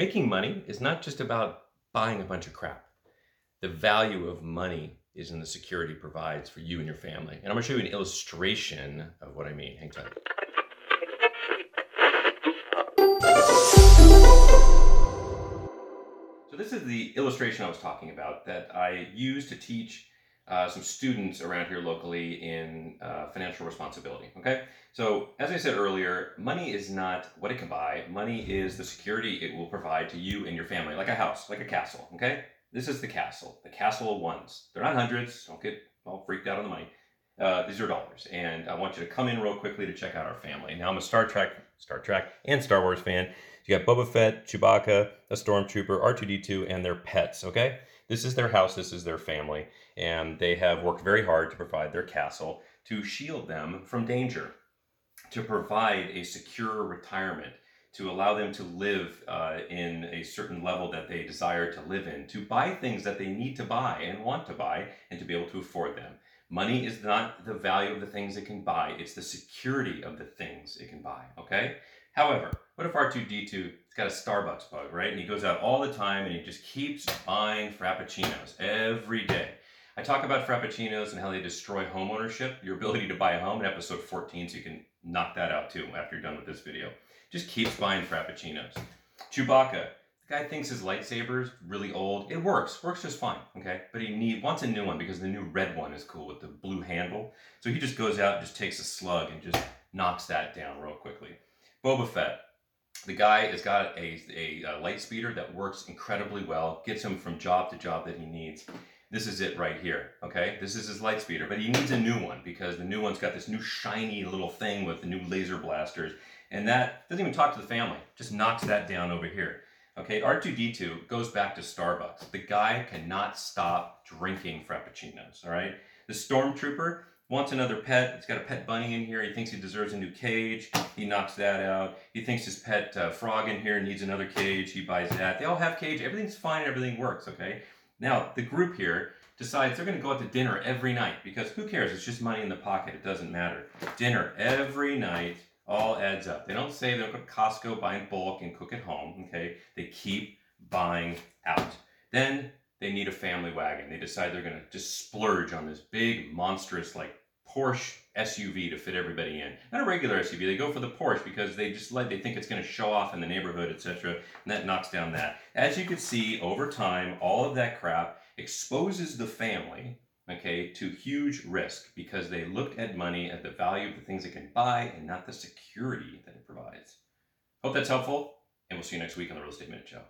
Making money is not just about buying a bunch of crap. The value of money is in the security it provides for you and your family. And I'm going to show you an illustration of what I mean. Hang tight. So this is the illustration I was talking about that I use to teach uh, some students around here locally in uh, financial responsibility. Okay, so as I said earlier, money is not what it can buy. Money is the security it will provide to you and your family, like a house, like a castle. Okay, this is the castle, the castle of ones. They're not hundreds. Don't get all freaked out on the money. Uh, these are dollars, and I want you to come in real quickly to check out our family. Now I'm a Star Trek, Star Trek, and Star Wars fan. You got Boba Fett, Chewbacca, a Stormtrooper, R2D2, and their pets. Okay. This is their house, this is their family, and they have worked very hard to provide their castle to shield them from danger, to provide a secure retirement, to allow them to live uh, in a certain level that they desire to live in, to buy things that they need to buy and want to buy, and to be able to afford them. Money is not the value of the things it can buy, it's the security of the things it can buy, okay? However, what if R2D2 has got a Starbucks bug, right? And he goes out all the time and he just keeps buying Frappuccinos every day. I talk about Frappuccinos and how they destroy homeownership, your ability to buy a home in episode 14, so you can knock that out too after you're done with this video. Just keeps buying Frappuccinos. Chewbacca, guy thinks his lightsaber's really old. It works, works just fine, okay? But he need wants a new one because the new red one is cool with the blue handle. So he just goes out and just takes a slug and just knocks that down real quickly. Boba Fett. The guy has got a, a, a, light speeder that works incredibly well, gets him from job to job that he needs. This is it right here, okay? This is his light speeder, but he needs a new one because the new one's got this new shiny little thing with the new laser blasters, and that doesn't even talk to the family, just knocks that down over here. Okay, R2D2 goes back to Starbucks. The guy cannot stop drinking Frappuccinos, all right? The Stormtrooper wants another pet. He's got a pet bunny in here. He thinks he deserves a new cage. He knocks that out. He thinks his pet uh, frog in here needs another cage. He buys that. They all have cage. Everything's fine. Everything works. Okay. Now the group here decides they're going to go out to dinner every night because who cares? It's just money in the pocket. It doesn't matter. Dinner every night all adds up. They don't say they'll go to Costco, buy in bulk, and cook at home. Okay. They keep buying out. Then they need a family wagon. They decide they're going to just splurge on this big, monstrous, like Porsche SUV to fit everybody in. Not a regular SUV. They go for the Porsche because they just like they think it's going to show off in the neighborhood, etc. And that knocks down that. As you can see, over time, all of that crap exposes the family, okay, to huge risk because they looked at money at the value of the things it can buy and not the security that it provides. Hope that's helpful, and we'll see you next week on the Real Estate Minute Show.